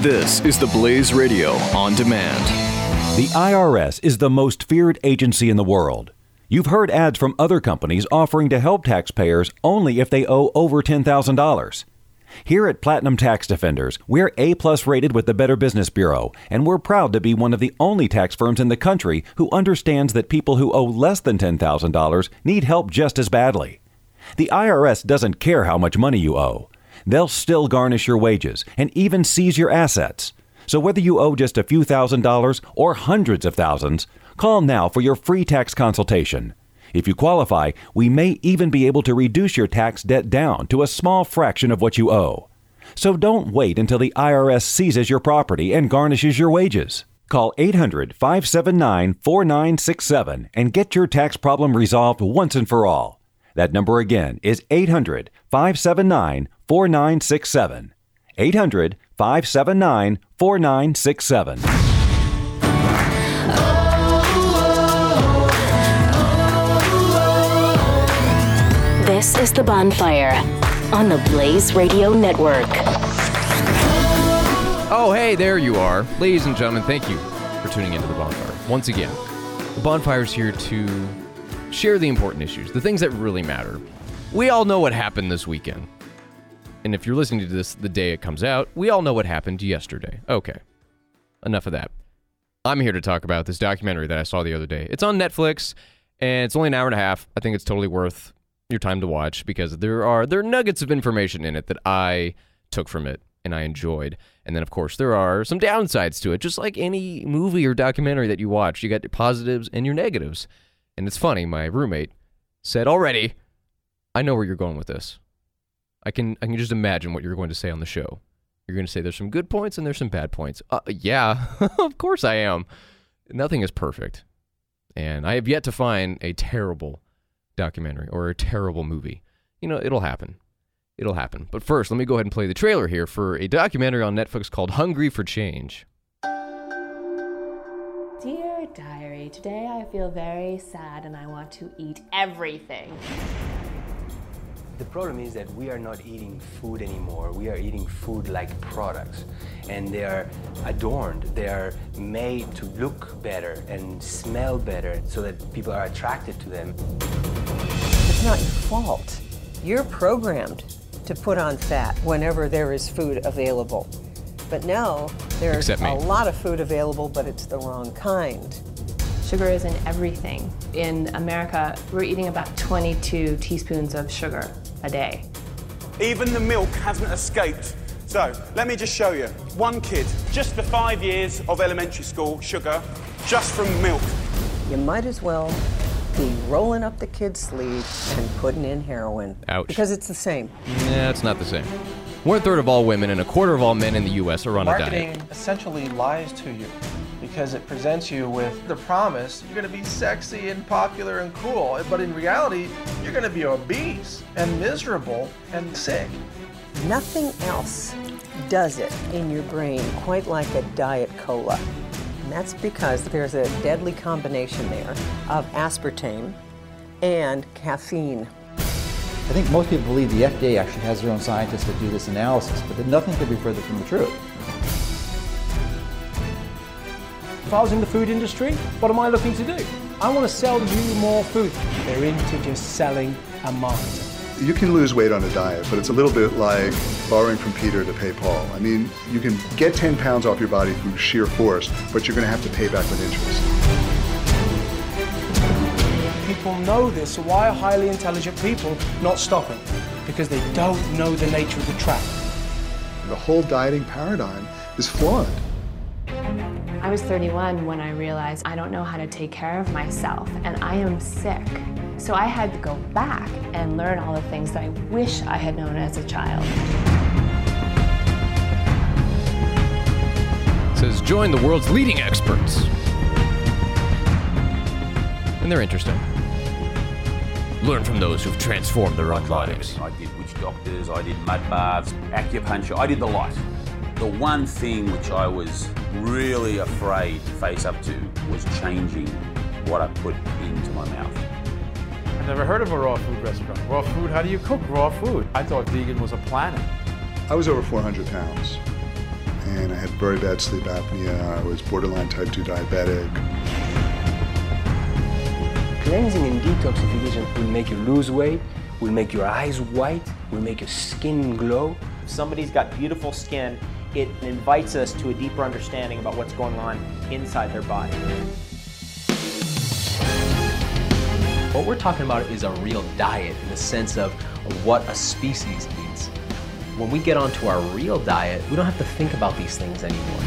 This is the Blaze Radio on demand. The IRS is the most feared agency in the world. You've heard ads from other companies offering to help taxpayers only if they owe over $10,000. Here at Platinum Tax Defenders, we're A plus rated with the Better Business Bureau, and we're proud to be one of the only tax firms in the country who understands that people who owe less than $10,000 need help just as badly. The IRS doesn't care how much money you owe. They'll still garnish your wages and even seize your assets. So whether you owe just a few thousand dollars or hundreds of thousands, call now for your free tax consultation. If you qualify, we may even be able to reduce your tax debt down to a small fraction of what you owe. So don't wait until the IRS seizes your property and garnishes your wages. Call 800 579 4967 and get your tax problem resolved once and for all. That number again is 800 579 4967. 800 579 4967. This is The Bonfire on the Blaze Radio Network. Oh, hey, there you are. Ladies and gentlemen, thank you for tuning into The Bonfire. Once again, The Bonfire is here to share the important issues, the things that really matter. We all know what happened this weekend. And if you're listening to this the day it comes out, we all know what happened yesterday. Okay. Enough of that. I'm here to talk about this documentary that I saw the other day. It's on Netflix and it's only an hour and a half. I think it's totally worth your time to watch because there are there are nuggets of information in it that I took from it and I enjoyed. And then of course there are some downsides to it, just like any movie or documentary that you watch. You got your positives and your negatives. And it's funny, my roommate said already, I know where you're going with this. I can I can just imagine what you're going to say on the show. You're going to say there's some good points and there's some bad points. Uh, yeah, of course I am. Nothing is perfect. And I have yet to find a terrible documentary or a terrible movie. You know, it'll happen. It'll happen. But first, let me go ahead and play the trailer here for a documentary on Netflix called Hungry for Change. Dear diary, today I feel very sad and I want to eat everything. The problem is that we are not eating food anymore. We are eating food like products. And they are adorned, they are made to look better and smell better so that people are attracted to them. It's not your fault. You're programmed to put on fat whenever there is food available. But now there's a lot of food available, but it's the wrong kind. Sugar is in everything. In America, we're eating about 22 teaspoons of sugar a day. Even the milk hasn't escaped. So, let me just show you. One kid, just for five years of elementary school, sugar, just from milk. You might as well be rolling up the kid's sleeve and putting in heroin. Ouch. Because it's the same. Nah, it's not the same. One third of all women and a quarter of all men in the U.S. are on a diet. Marketing essentially lies to you because it presents you with the promise you're going to be sexy and popular and cool, but in reality, you're going to be obese and miserable and sick. Nothing else does it in your brain quite like a Diet Cola. And that's because there's a deadly combination there of aspartame and caffeine. I think most people believe the FDA actually has their own scientists that do this analysis, but that nothing could be further from the truth. If I was in the food industry, what am I looking to do? I want to sell you more food. They're into just selling a marketing. You can lose weight on a diet, but it's a little bit like borrowing from Peter to pay Paul. I mean, you can get 10 pounds off your body through sheer force, but you're going to have to pay back with interest. People know this, so why are highly intelligent people not stopping? Because they don't know the nature of the trap. The whole dieting paradigm is flawed. I was 31 when I realized I don't know how to take care of myself and I am sick. So I had to go back and learn all the things that I wish I had known as a child. It says join the world's leading experts. And they're interesting. Learn from those who've transformed their own lives. I did witch doctors, I did mud baths, acupuncture, I did the lot. The one thing which I was really afraid to face up to was changing what I put into my mouth. I've never heard of a raw food restaurant. Raw food, how do you cook raw food? I thought vegan was a planet. I was over 400 pounds, and I had very bad sleep apnea. I was borderline type 2 diabetic. Cleansing and detoxification will make you lose weight, will make your eyes white, will make your skin glow. If somebody's got beautiful skin, it invites us to a deeper understanding about what's going on inside their body. What we're talking about is a real diet in the sense of what a species eats. When we get onto our real diet, we don't have to think about these things anymore.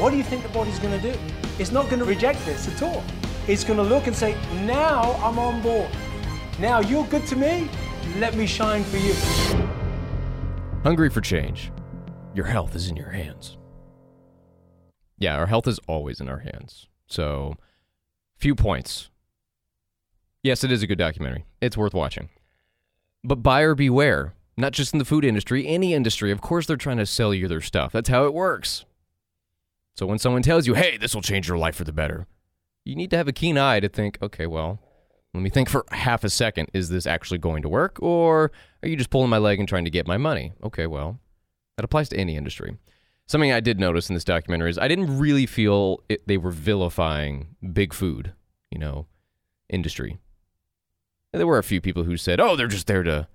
What do you think the body's going to do? It's not going to reject this at all. It's going to look and say, now I'm on board. Now you're good to me. Let me shine for you. Hungry for change. Your health is in your hands. Yeah, our health is always in our hands. So, few points. Yes, it is a good documentary. It's worth watching. But buyer beware. Not just in the food industry, any industry. Of course, they're trying to sell you their stuff. That's how it works. So when someone tells you, hey, this will change your life for the better, you need to have a keen eye to think, okay, well, let me think for half a second. Is this actually going to work? Or are you just pulling my leg and trying to get my money? Okay, well, that applies to any industry. Something I did notice in this documentary is I didn't really feel it, they were vilifying big food, you know, industry. And there were a few people who said, oh, they're just there to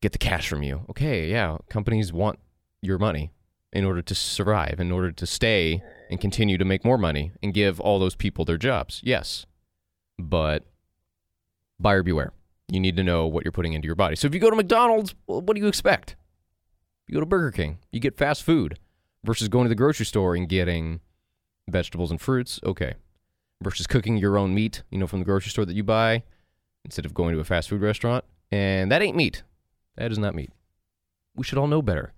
get the cash from you. Okay, yeah, companies want your money in order to survive, in order to stay and continue to make more money and give all those people their jobs. Yes. But buyer beware. You need to know what you're putting into your body. So if you go to McDonald's, what do you expect? You go to Burger King, you get fast food versus going to the grocery store and getting vegetables and fruits. Okay. Versus cooking your own meat, you know, from the grocery store that you buy instead of going to a fast food restaurant. And that ain't meat. That is not meat. We should all know better.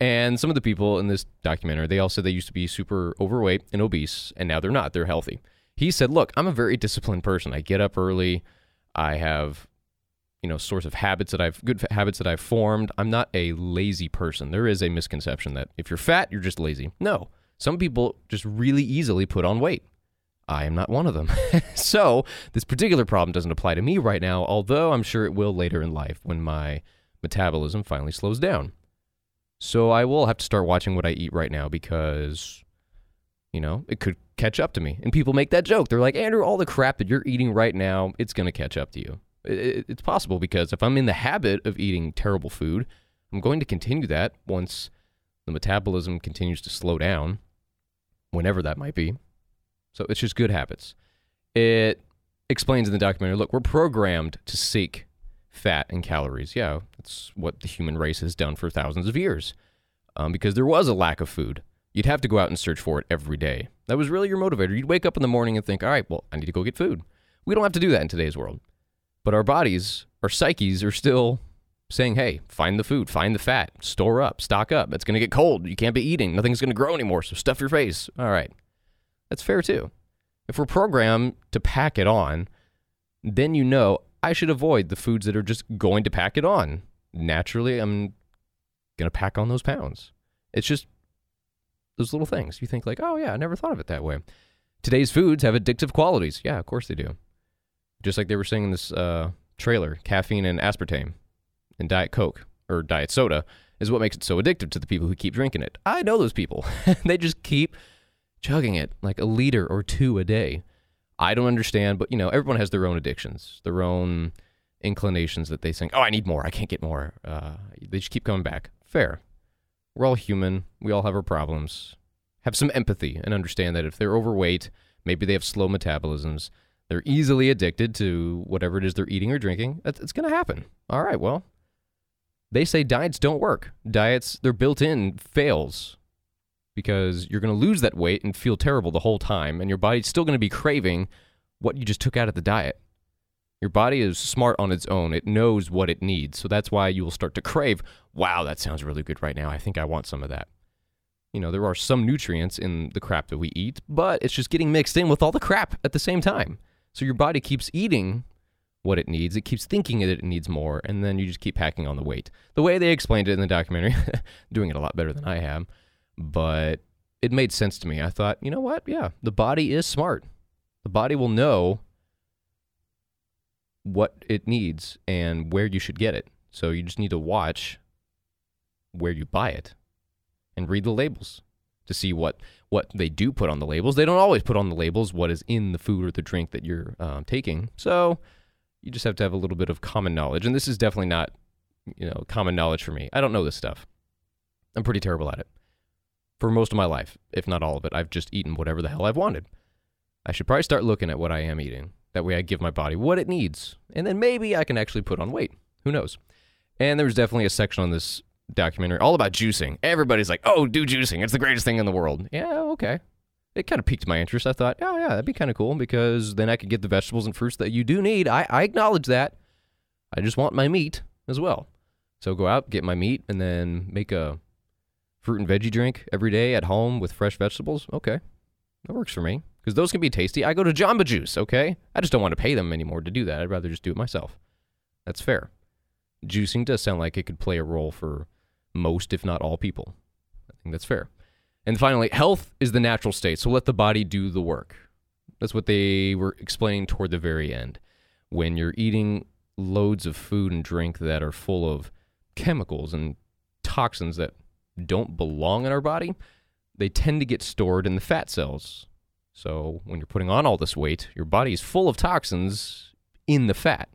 And some of the people in this documentary, they all said they used to be super overweight and obese, and now they're not. They're healthy. He said, Look, I'm a very disciplined person. I get up early. I have, you know, source of habits that I've, good habits that I've formed. I'm not a lazy person. There is a misconception that if you're fat, you're just lazy. No. Some people just really easily put on weight. I am not one of them. so, this particular problem doesn't apply to me right now, although I'm sure it will later in life when my metabolism finally slows down. So I will have to start watching what I eat right now because, you know, it could catch up to me. And people make that joke. They're like, Andrew, all the crap that you're eating right now, it's going to catch up to you. It, it's possible because if I'm in the habit of eating terrible food, I'm going to continue that once the metabolism continues to slow down, whenever that might be. So it's just good habits. It explains in the documentary look, we're programmed to seek fat and calories. Yeah, that's what the human race has done for thousands of years. Um, because there was a lack of food. You'd have to go out and search for it every day. That was really your motivator. You'd wake up in the morning and think, all right, well, I need to go get food. We don't have to do that in today's world. But our bodies, our psyches are still saying, hey, find the food, find the fat, store up, stock up. It's going to get cold. You can't be eating. Nothing's going to grow anymore. So stuff your face. All right. That's fair too. If we're programmed to pack it on, then you know I should avoid the foods that are just going to pack it on. Naturally, I'm going to pack on those pounds. It's just those little things. You think, like, oh, yeah, I never thought of it that way. Today's foods have addictive qualities. Yeah, of course they do. Just like they were saying in this uh, trailer, caffeine and aspartame and Diet Coke or Diet Soda is what makes it so addictive to the people who keep drinking it. I know those people. they just keep chugging it like a liter or two a day. I don't understand, but you know, everyone has their own addictions, their own inclinations that they think, oh, I need more. I can't get more. Uh, they just keep coming back. Fair. We're all human. We all have our problems. Have some empathy and understand that if they're overweight, maybe they have slow metabolisms, they're easily addicted to whatever it is they're eating or drinking. It's going to happen. All right, well, they say diets don't work. Diets, they're built in fails because you're going to lose that weight and feel terrible the whole time, and your body's still going to be craving what you just took out of the diet. Your body is smart on its own. It knows what it needs. So that's why you will start to crave, wow, that sounds really good right now. I think I want some of that. You know, there are some nutrients in the crap that we eat, but it's just getting mixed in with all the crap at the same time. So your body keeps eating what it needs. It keeps thinking that it needs more, and then you just keep packing on the weight. The way they explained it in the documentary, doing it a lot better than I have, but it made sense to me. I thought, you know what? Yeah, the body is smart. The body will know what it needs and where you should get it. So you just need to watch where you buy it and read the labels to see what what they do put on the labels. They don't always put on the labels what is in the food or the drink that you're um, taking. So you just have to have a little bit of common knowledge, and this is definitely not you know common knowledge for me. I don't know this stuff. I'm pretty terrible at it. For most of my life, if not all of it, I've just eaten whatever the hell I've wanted. I should probably start looking at what I am eating. That way I give my body what it needs. And then maybe I can actually put on weight. Who knows? And there was definitely a section on this documentary all about juicing. Everybody's like, oh, do juicing. It's the greatest thing in the world. Yeah, okay. It kind of piqued my interest. I thought, oh, yeah, that'd be kind of cool because then I could get the vegetables and fruits that you do need. I, I acknowledge that. I just want my meat as well. So go out, get my meat, and then make a fruit and veggie drink every day at home with fresh vegetables. Okay. That works for me because those can be tasty. I go to Jamba Juice, okay? I just don't want to pay them anymore to do that. I'd rather just do it myself. That's fair. Juicing does sound like it could play a role for most, if not all people. I think that's fair. And finally, health is the natural state, so let the body do the work. That's what they were explaining toward the very end. When you're eating loads of food and drink that are full of chemicals and toxins that don't belong in our body, they tend to get stored in the fat cells. So when you're putting on all this weight, your body is full of toxins in the fat.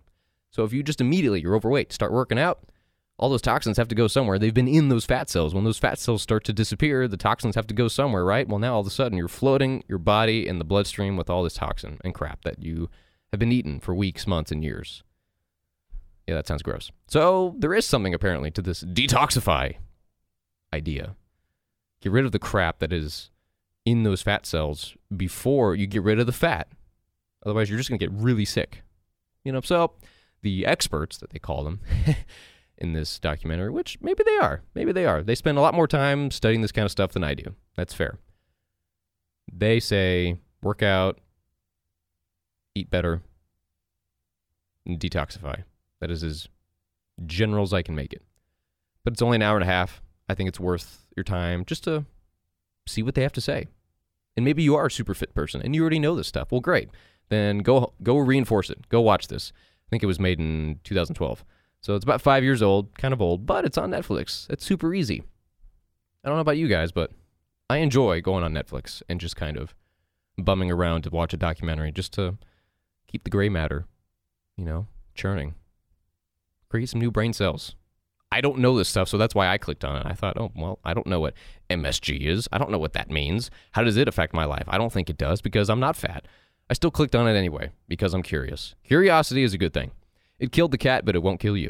So if you just immediately you're overweight, start working out, all those toxins have to go somewhere. They've been in those fat cells. When those fat cells start to disappear, the toxins have to go somewhere, right? Well, now all of a sudden you're floating your body in the bloodstream with all this toxin and crap that you have been eating for weeks, months, and years. Yeah, that sounds gross. So there is something apparently to this detoxify idea. Get rid of the crap that is in those fat cells before you get rid of the fat. Otherwise, you're just going to get really sick. You know, so the experts that they call them in this documentary, which maybe they are, maybe they are. They spend a lot more time studying this kind of stuff than I do. That's fair. They say work out, eat better, and detoxify. That is as general as I can make it. But it's only an hour and a half. I think it's worth your time just to see what they have to say. And maybe you are a super fit person and you already know this stuff. Well, great. Then go go reinforce it. Go watch this. I think it was made in 2012. So it's about five years old, kind of old, but it's on Netflix. It's super easy. I don't know about you guys, but I enjoy going on Netflix and just kind of bumming around to watch a documentary just to keep the gray matter, you know, churning. Create some new brain cells. I don't know this stuff, so that's why I clicked on it. I thought, oh, well, I don't know what MSG is. I don't know what that means. How does it affect my life? I don't think it does because I'm not fat. I still clicked on it anyway because I'm curious. Curiosity is a good thing. It killed the cat, but it won't kill you.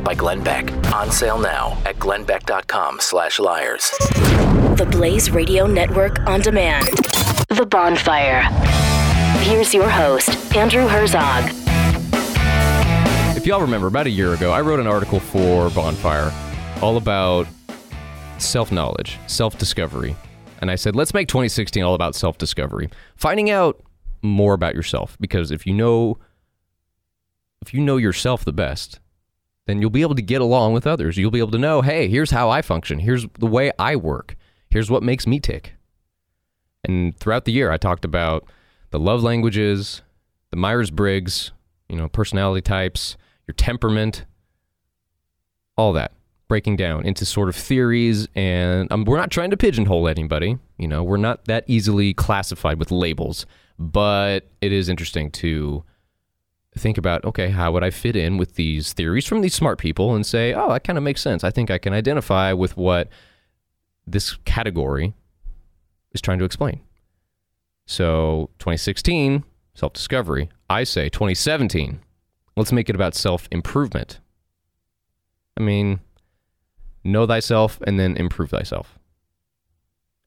by Glenn Beck. On sale now at glennbeck.com slash liars. The Blaze Radio Network on demand. The Bonfire. Here's your host, Andrew Herzog. If y'all remember, about a year ago, I wrote an article for Bonfire all about self knowledge, self discovery. And I said, let's make 2016 all about self discovery, finding out more about yourself. Because if you know, if you know yourself the best, then you'll be able to get along with others. You'll be able to know, hey, here's how I function. Here's the way I work. Here's what makes me tick. And throughout the year, I talked about the love languages, the Myers Briggs, you know, personality types, your temperament, all that, breaking down into sort of theories. And um, we're not trying to pigeonhole anybody. You know, we're not that easily classified with labels, but it is interesting to think about okay, how would I fit in with these theories from these smart people and say, oh, that kind of makes sense. I think I can identify with what this category is trying to explain. So 2016, self discovery. I say 2017, let's make it about self improvement. I mean, know thyself and then improve thyself.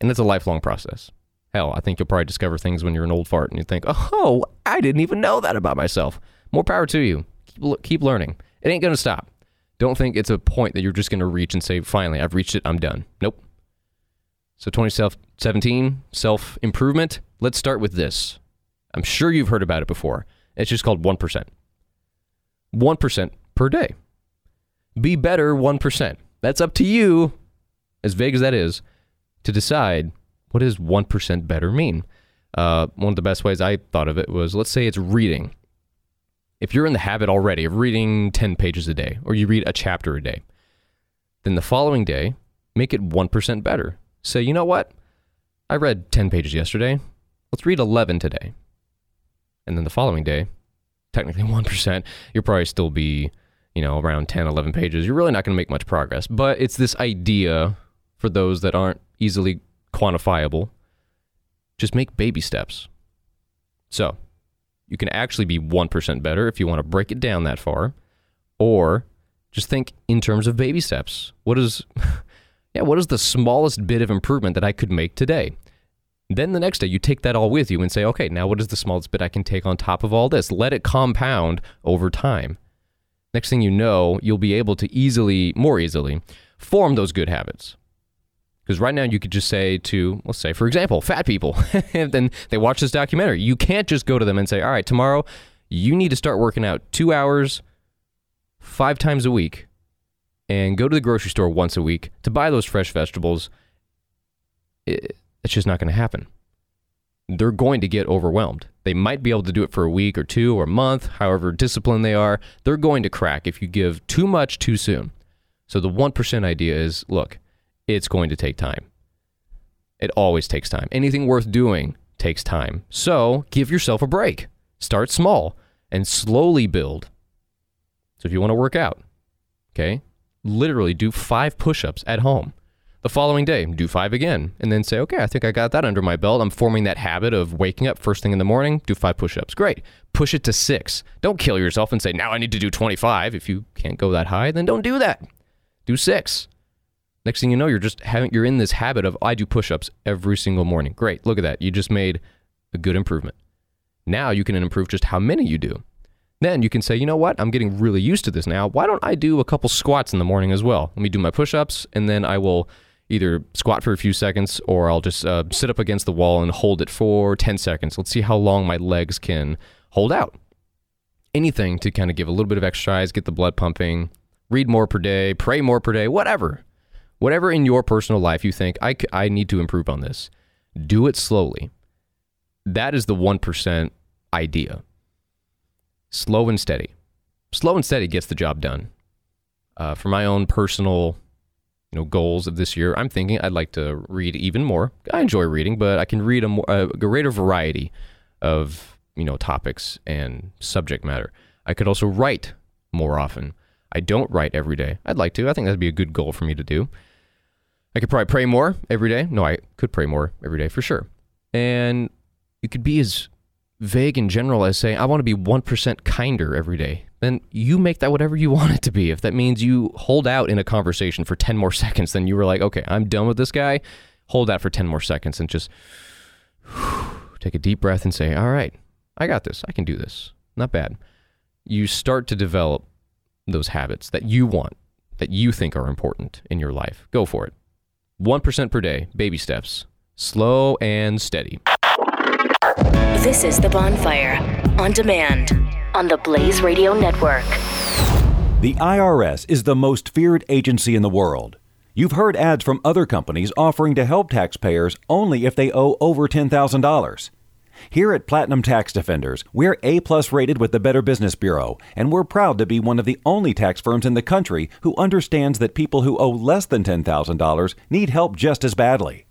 And it's a lifelong process. Hell, I think you'll probably discover things when you're an old fart and you think, oh, I didn't even know that about myself. More power to you. Keep, keep learning. It ain't going to stop. Don't think it's a point that you're just going to reach and say, finally, I've reached it, I'm done. Nope. So 2017, self improvement. Let's start with this. I'm sure you've heard about it before. It's just called 1%. 1% per day. Be better 1%. That's up to you, as vague as that is, to decide what does 1% better mean. Uh, one of the best ways I thought of it was let's say it's reading. If you're in the habit already of reading 10 pages a day, or you read a chapter a day, then the following day, make it 1% better. Say, you know what? I read 10 pages yesterday. Let's read 11 today. And then the following day, technically 1%, you'll probably still be, you know, around 10, 11 pages. You're really not going to make much progress. But it's this idea for those that aren't easily quantifiable. Just make baby steps. So you can actually be 1% better if you want to break it down that far. Or just think in terms of baby steps. What is, yeah, what is the smallest bit of improvement that I could make today? Then the next day, you take that all with you and say, okay, now what is the smallest bit I can take on top of all this? Let it compound over time. Next thing you know, you'll be able to easily, more easily, form those good habits. Because right now, you could just say to, let's say, for example, fat people, and then they watch this documentary. You can't just go to them and say, all right, tomorrow, you need to start working out two hours, five times a week, and go to the grocery store once a week to buy those fresh vegetables. It, it's just not going to happen. They're going to get overwhelmed. They might be able to do it for a week or two or a month, however disciplined they are. They're going to crack if you give too much too soon. So the 1% idea is look, it's going to take time. It always takes time. Anything worth doing takes time. So give yourself a break. Start small and slowly build. So if you want to work out, okay, literally do five push ups at home. The following day, do five again, and then say, okay, I think I got that under my belt. I'm forming that habit of waking up first thing in the morning, do five push ups. Great. Push it to six. Don't kill yourself and say, now I need to do 25. If you can't go that high, then don't do that. Do six. Next thing you know, you're just having, you're in this habit of, I do push ups every single morning. Great. Look at that. You just made a good improvement. Now you can improve just how many you do. Then you can say, you know what? I'm getting really used to this now. Why don't I do a couple squats in the morning as well? Let me do my push ups, and then I will either squat for a few seconds or I'll just uh, sit up against the wall and hold it for 10 seconds. Let's see how long my legs can hold out. Anything to kind of give a little bit of exercise, get the blood pumping, read more per day, pray more per day, whatever. Whatever in your personal life you think, I, I need to improve on this, do it slowly. That is the 1% idea. Slow and steady. Slow and steady gets the job done. Uh, for my own personal you know goals of this year, I'm thinking I'd like to read even more. I enjoy reading, but I can read a, more, a greater variety of you know topics and subject matter. I could also write more often. I don't write every day. I'd like to. I think that'd be a good goal for me to do. I could probably pray more every day. No, I could pray more every day for sure. And you could be as vague and general as saying, I want to be 1% kinder every day, then you make that whatever you want it to be. If that means you hold out in a conversation for 10 more seconds, then you were like, okay, I'm done with this guy. Hold out for 10 more seconds and just take a deep breath and say, all right, I got this. I can do this. Not bad. You start to develop those habits that you want, that you think are important in your life. Go for it. 1% per day, baby steps, slow and steady. This is The Bonfire on demand on the Blaze Radio Network. The IRS is the most feared agency in the world. You've heard ads from other companies offering to help taxpayers only if they owe over $10,000. Here at Platinum Tax Defenders, we're A plus rated with the Better Business Bureau, and we're proud to be one of the only tax firms in the country who understands that people who owe less than $10,000 need help just as badly.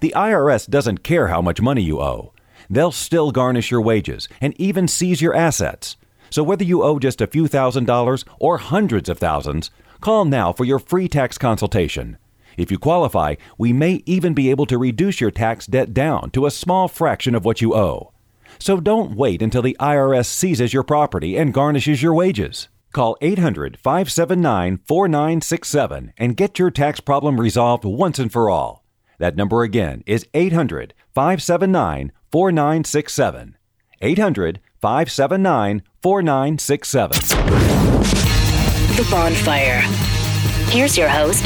The IRS doesn't care how much money you owe they'll still garnish your wages and even seize your assets. So whether you owe just a few thousand dollars or hundreds of thousands, call now for your free tax consultation. If you qualify, we may even be able to reduce your tax debt down to a small fraction of what you owe. So don't wait until the IRS seizes your property and garnishes your wages. Call 800 579 4967 and get your tax problem resolved once and for all. That number again is 800 579 4967. 800 579 4967. The Bonfire. Here's your host,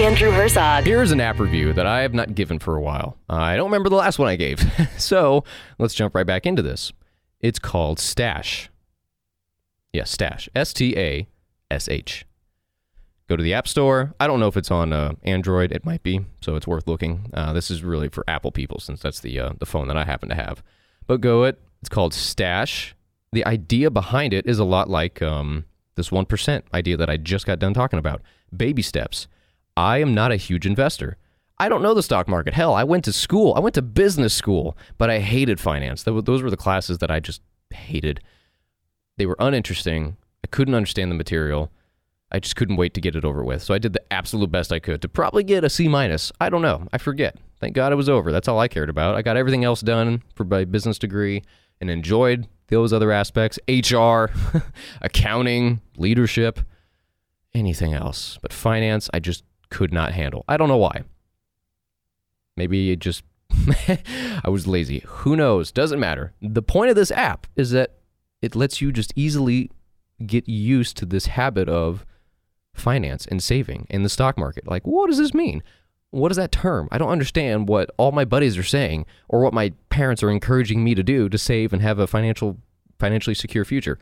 Andrew Herzog. Here's an app review that I have not given for a while. I don't remember the last one I gave. so let's jump right back into this. It's called Stash. Yes, Stash. S T A S H. Go to the App Store. I don't know if it's on uh, Android. It might be, so it's worth looking. Uh, this is really for Apple people since that's the uh, the phone that I happen to have. But go it. It's called Stash. The idea behind it is a lot like um, this one percent idea that I just got done talking about. Baby steps. I am not a huge investor. I don't know the stock market. Hell, I went to school. I went to business school, but I hated finance. Those were the classes that I just hated. They were uninteresting. I couldn't understand the material. I just couldn't wait to get it over with. So I did the absolute best I could to probably get a C minus. I don't know. I forget. Thank God it was over. That's all I cared about. I got everything else done for my business degree and enjoyed those other aspects HR, accounting, leadership, anything else. But finance, I just could not handle. I don't know why. Maybe it just, I was lazy. Who knows? Doesn't matter. The point of this app is that it lets you just easily get used to this habit of finance and saving in the stock market. Like, what does this mean? What is that term? I don't understand what all my buddies are saying or what my parents are encouraging me to do to save and have a financial financially secure future.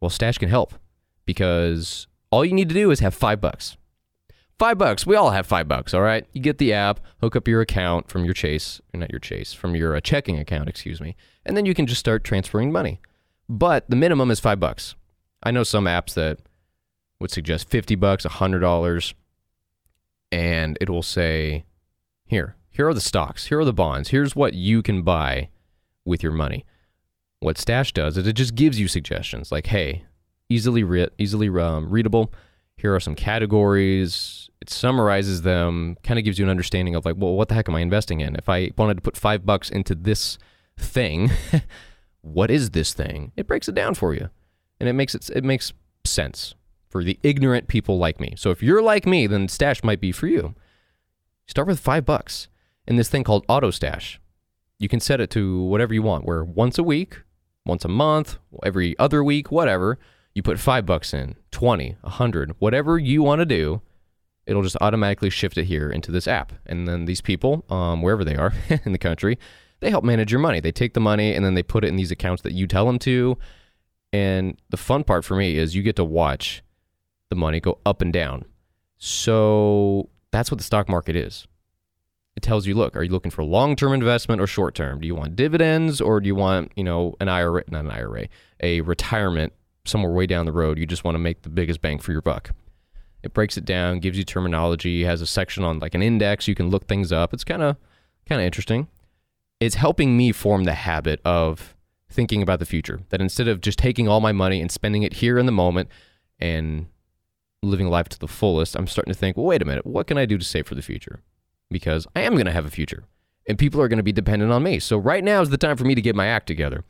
Well, Stash can help because all you need to do is have 5 bucks. Five bucks. We all have five bucks, all right? You get the app, hook up your account from your Chase, not your Chase, from your uh, checking account, excuse me, and then you can just start transferring money. But the minimum is five bucks. I know some apps that would suggest 50 bucks, $100, and it will say, here, here are the stocks, here are the bonds, here's what you can buy with your money. What Stash does is it just gives you suggestions like, hey, easily re- easily um, readable. Here are some categories it summarizes them, kind of gives you an understanding of like, well, what the heck am I investing in? If I wanted to put five bucks into this thing, what is this thing? It breaks it down for you, and it makes it it makes sense for the ignorant people like me. So if you're like me, then Stash might be for you. Start with five bucks in this thing called Auto Stash. You can set it to whatever you want, where once a week, once a month, every other week, whatever, you put five bucks in, 20, 100, whatever you want to do it'll just automatically shift it here into this app. And then these people, um, wherever they are in the country, they help manage your money. They take the money and then they put it in these accounts that you tell them to. And the fun part for me is you get to watch the money go up and down. So that's what the stock market is. It tells you, look, are you looking for long-term investment or short-term? Do you want dividends or do you want, you know, an IRA, not an IRA, a retirement somewhere way down the road? You just want to make the biggest bang for your buck. It breaks it down, gives you terminology, has a section on like an index. You can look things up. It's kind of kind of interesting. It's helping me form the habit of thinking about the future. That instead of just taking all my money and spending it here in the moment and living life to the fullest, I'm starting to think, well, wait a minute, what can I do to save for the future? Because I am going to have a future and people are going to be dependent on me. So right now is the time for me to get my act together.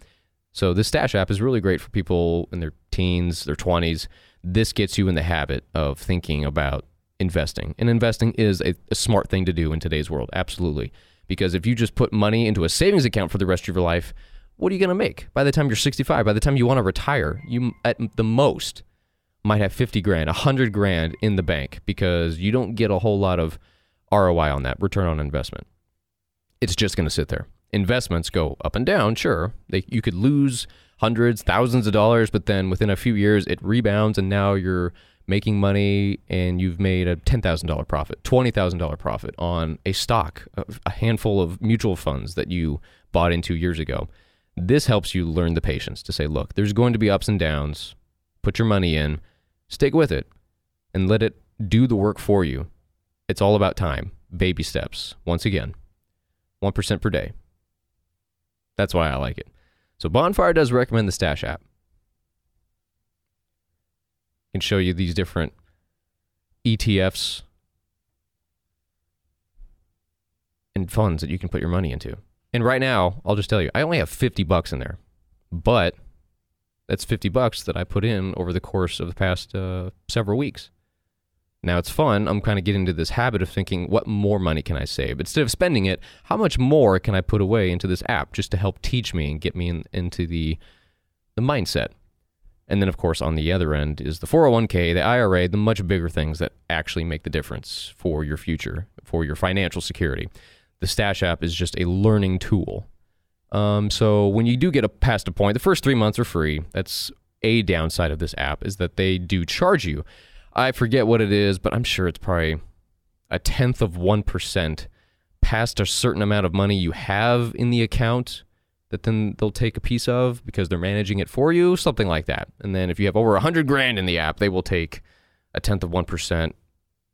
So this Stash app is really great for people in their teens, their 20s this gets you in the habit of thinking about investing. And investing is a, a, smart thing to do in today's world, absolutely. Because if you just put money into a savings account for the rest of your life, what are you going to make by the time you're 65? By the time you want to retire, you at the most might have 50 grand, 100 grand in the bank because you don't get a whole lot of ROI on that, return on investment. It's just going to sit there. Investments go up and down, sure. They, you could lose hundreds, thousands of dollars, but then within a few years it rebounds and now you're making money and you've made a $10,000 profit, $20,000 profit on a stock, a handful of mutual funds that you bought into years ago. This helps you learn the patience to say, look, there's going to be ups and downs. Put your money in, stick with it, and let it do the work for you. It's all about time, baby steps. Once again, 1% per day. That's why I like it. So Bonfire does recommend the Stash app. Can show you these different ETFs and funds that you can put your money into. And right now, I'll just tell you, I only have 50 bucks in there. But that's 50 bucks that I put in over the course of the past uh, several weeks. Now it's fun. I'm kind of getting into this habit of thinking, what more money can I save? Instead of spending it, how much more can I put away into this app just to help teach me and get me in, into the the mindset? And then, of course, on the other end is the 401k, the IRA, the much bigger things that actually make the difference for your future, for your financial security. The Stash app is just a learning tool. Um, so when you do get a, past a point, the first three months are free. That's a downside of this app is that they do charge you. I forget what it is, but I'm sure it's probably a tenth of 1% past a certain amount of money you have in the account that then they'll take a piece of because they're managing it for you, something like that. And then if you have over a hundred grand in the app, they will take a tenth of one percent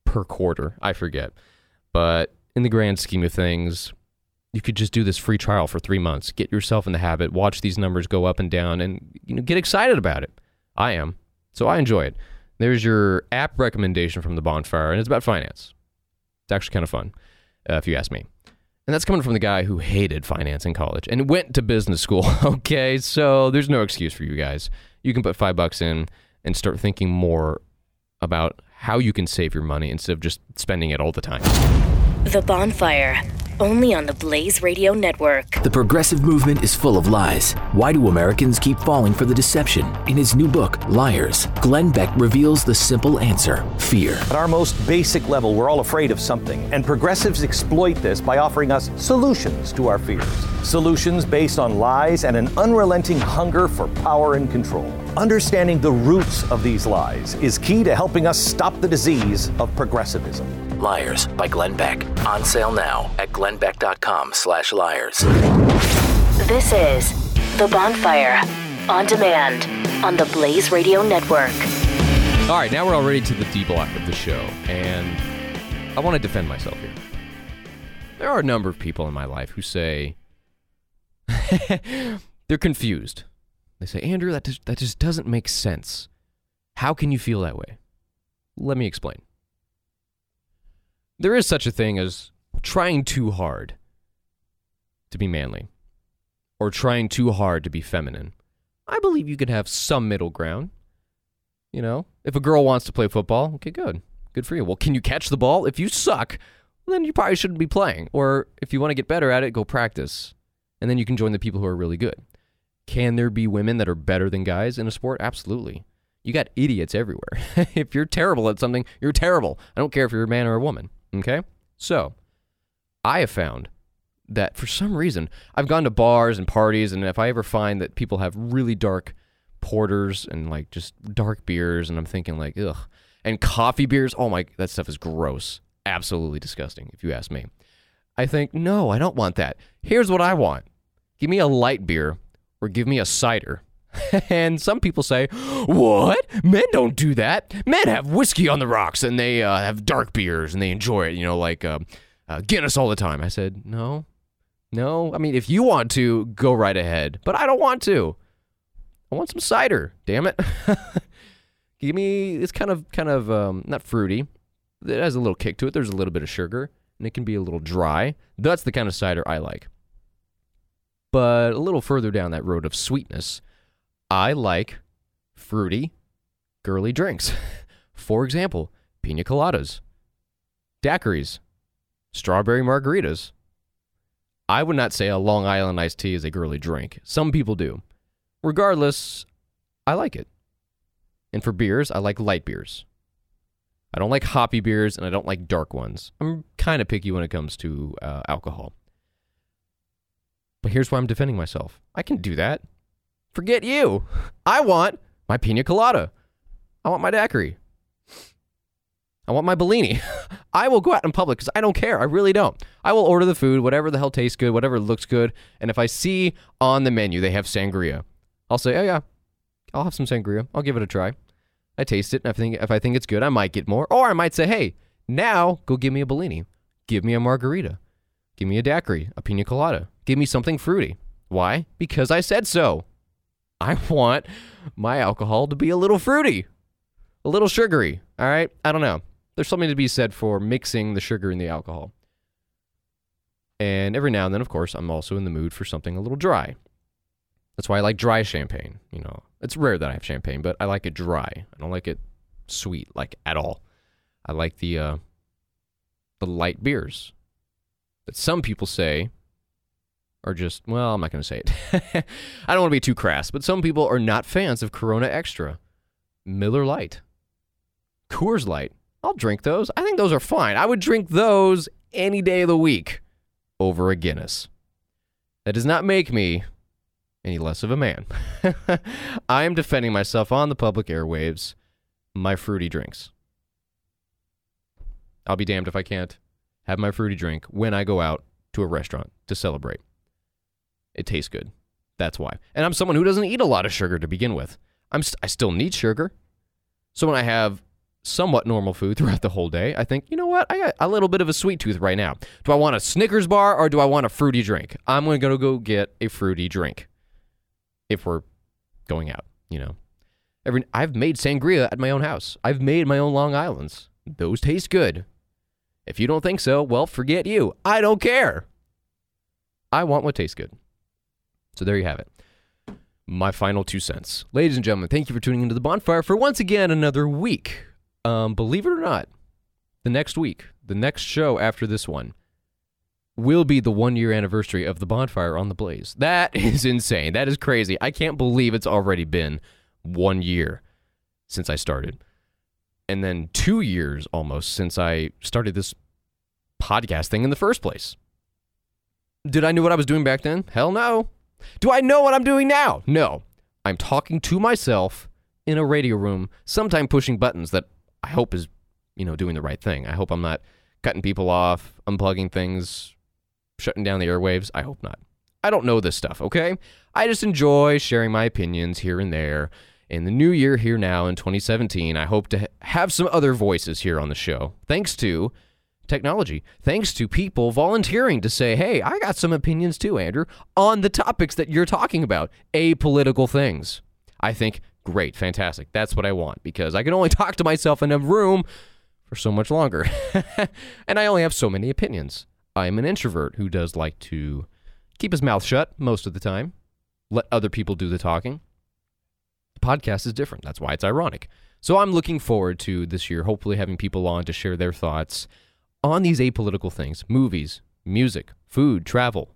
per quarter. I forget, but in the grand scheme of things, you could just do this free trial for three months, get yourself in the habit, watch these numbers go up and down, and you know get excited about it. I am, so I enjoy it. There's your app recommendation from the bonfire, and it's about finance. It's actually kind of fun, uh, if you ask me. And that's coming from the guy who hated finance in college and went to business school. okay, so there's no excuse for you guys. You can put five bucks in and start thinking more about how you can save your money instead of just spending it all the time. The Bonfire only on the Blaze Radio Network. The progressive movement is full of lies. Why do Americans keep falling for the deception? In his new book, Liars, Glenn Beck reveals the simple answer fear. At our most basic level, we're all afraid of something, and progressives exploit this by offering us solutions to our fears. Solutions based on lies and an unrelenting hunger for power and control. Understanding the roots of these lies is key to helping us stop the disease of progressivism. Liars by Glenn Beck. On sale now at glennbeck.com slash liars. This is The Bonfire on demand on the Blaze Radio Network. All right, now we're already to the D block of the show, and I want to defend myself here. There are a number of people in my life who say they're confused. They say, Andrew, that just, that just doesn't make sense. How can you feel that way? Let me explain there is such a thing as trying too hard to be manly or trying too hard to be feminine. I believe you could have some middle ground. You know, if a girl wants to play football, okay, good. Good for you. Well, can you catch the ball? If you suck, then you probably shouldn't be playing. Or if you want to get better at it, go practice. And then you can join the people who are really good. Can there be women that are better than guys in a sport? Absolutely. You got idiots everywhere. if you're terrible at something, you're terrible. I don't care if you're a man or a woman. Okay? So, I have found that for some reason, I've gone to bars and parties, and if I ever find that people have really dark porters and like just dark beers, and I'm thinking like, ugh, and coffee beers, oh my, that stuff is gross. Absolutely disgusting, if you ask me. I think, no, I don't want that. Here's what I want give me a light beer or give me a cider. and some people say, What? Men don't do that. Men have whiskey on the rocks and they uh, have dark beers and they enjoy it, you know, like uh, uh, Guinness all the time. I said, No, no. I mean, if you want to, go right ahead, but I don't want to. I want some cider, damn it. Give me, it's kind of, kind of, um, not fruity. It has a little kick to it. There's a little bit of sugar and it can be a little dry. That's the kind of cider I like. But a little further down that road of sweetness, I like fruity, girly drinks. For example, pina coladas, daiquiris, strawberry margaritas. I would not say a Long Island iced tea is a girly drink. Some people do. Regardless, I like it. And for beers, I like light beers. I don't like hoppy beers and I don't like dark ones. I'm kind of picky when it comes to uh, alcohol. But here's why I'm defending myself I can do that. Forget you. I want my pina colada. I want my daiquiri. I want my Bellini. I will go out in public because I don't care. I really don't. I will order the food, whatever the hell tastes good, whatever looks good. And if I see on the menu they have sangria, I'll say, oh yeah, I'll have some sangria. I'll give it a try. I taste it, and I think if I think it's good, I might get more. Or I might say, hey, now go give me a Bellini. Give me a margarita. Give me a daiquiri, a pina colada. Give me something fruity. Why? Because I said so. I want my alcohol to be a little fruity, a little sugary. All right. I don't know. There's something to be said for mixing the sugar and the alcohol. And every now and then, of course, I'm also in the mood for something a little dry. That's why I like dry champagne. You know, it's rare that I have champagne, but I like it dry. I don't like it sweet, like at all. I like the uh, the light beers that some people say are just, well, I'm not going to say it. I don't want to be too crass, but some people are not fans of Corona Extra. Miller Lite, Coors Light. I'll drink those. I think those are fine. I would drink those any day of the week over a Guinness. That does not make me any less of a man. I am defending myself on the public airwaves, my fruity drinks. I'll be damned if I can't have my fruity drink when I go out to a restaurant to celebrate. It tastes good. That's why. And I'm someone who doesn't eat a lot of sugar to begin with. I'm st- I still need sugar. So when I have somewhat normal food throughout the whole day, I think, you know what? I got a little bit of a sweet tooth right now. Do I want a Snickers bar or do I want a fruity drink? I'm going to go get a fruity drink if we're going out, you know. Every I've made sangria at my own house. I've made my own Long Islands. Those taste good. If you don't think so, well, forget you. I don't care. I want what tastes good. So there you have it. My final two cents. Ladies and gentlemen, thank you for tuning into the bonfire for once again another week. Um, believe it or not, the next week, the next show after this one, will be the one year anniversary of the bonfire on the blaze. That is insane. That is crazy. I can't believe it's already been one year since I started. And then two years almost since I started this podcast thing in the first place. Did I know what I was doing back then? Hell no. Do I know what I'm doing now? No. I'm talking to myself in a radio room, sometime pushing buttons that I hope is, you know, doing the right thing. I hope I'm not cutting people off, unplugging things, shutting down the airwaves. I hope not. I don't know this stuff, okay? I just enjoy sharing my opinions here and there. In the new year, here now in 2017, I hope to have some other voices here on the show. Thanks to technology. Thanks to people volunteering to say, hey, I got some opinions too, Andrew, on the topics that you're talking about, apolitical things. I think, great, fantastic. That's what I want because I can only talk to myself in a room for so much longer. and I only have so many opinions. I'm an introvert who does like to keep his mouth shut most of the time, let other people do the talking. The podcast is different. That's why it's ironic. So I'm looking forward to this year, hopefully having people on to share their thoughts on these apolitical things movies, music, food, travel,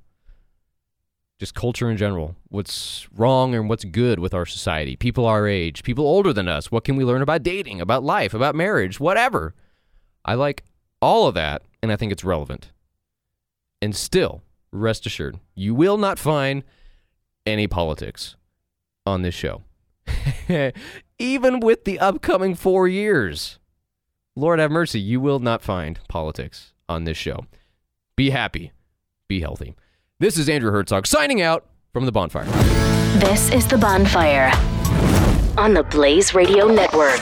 just culture in general. What's wrong and what's good with our society, people our age, people older than us. What can we learn about dating, about life, about marriage, whatever. I like all of that, and I think it's relevant. And still, rest assured, you will not find any politics on this show. Even with the upcoming four years. Lord have mercy, you will not find politics on this show. Be happy, be healthy. This is Andrew Herzog signing out from the bonfire. This is The Bonfire on the Blaze Radio Network.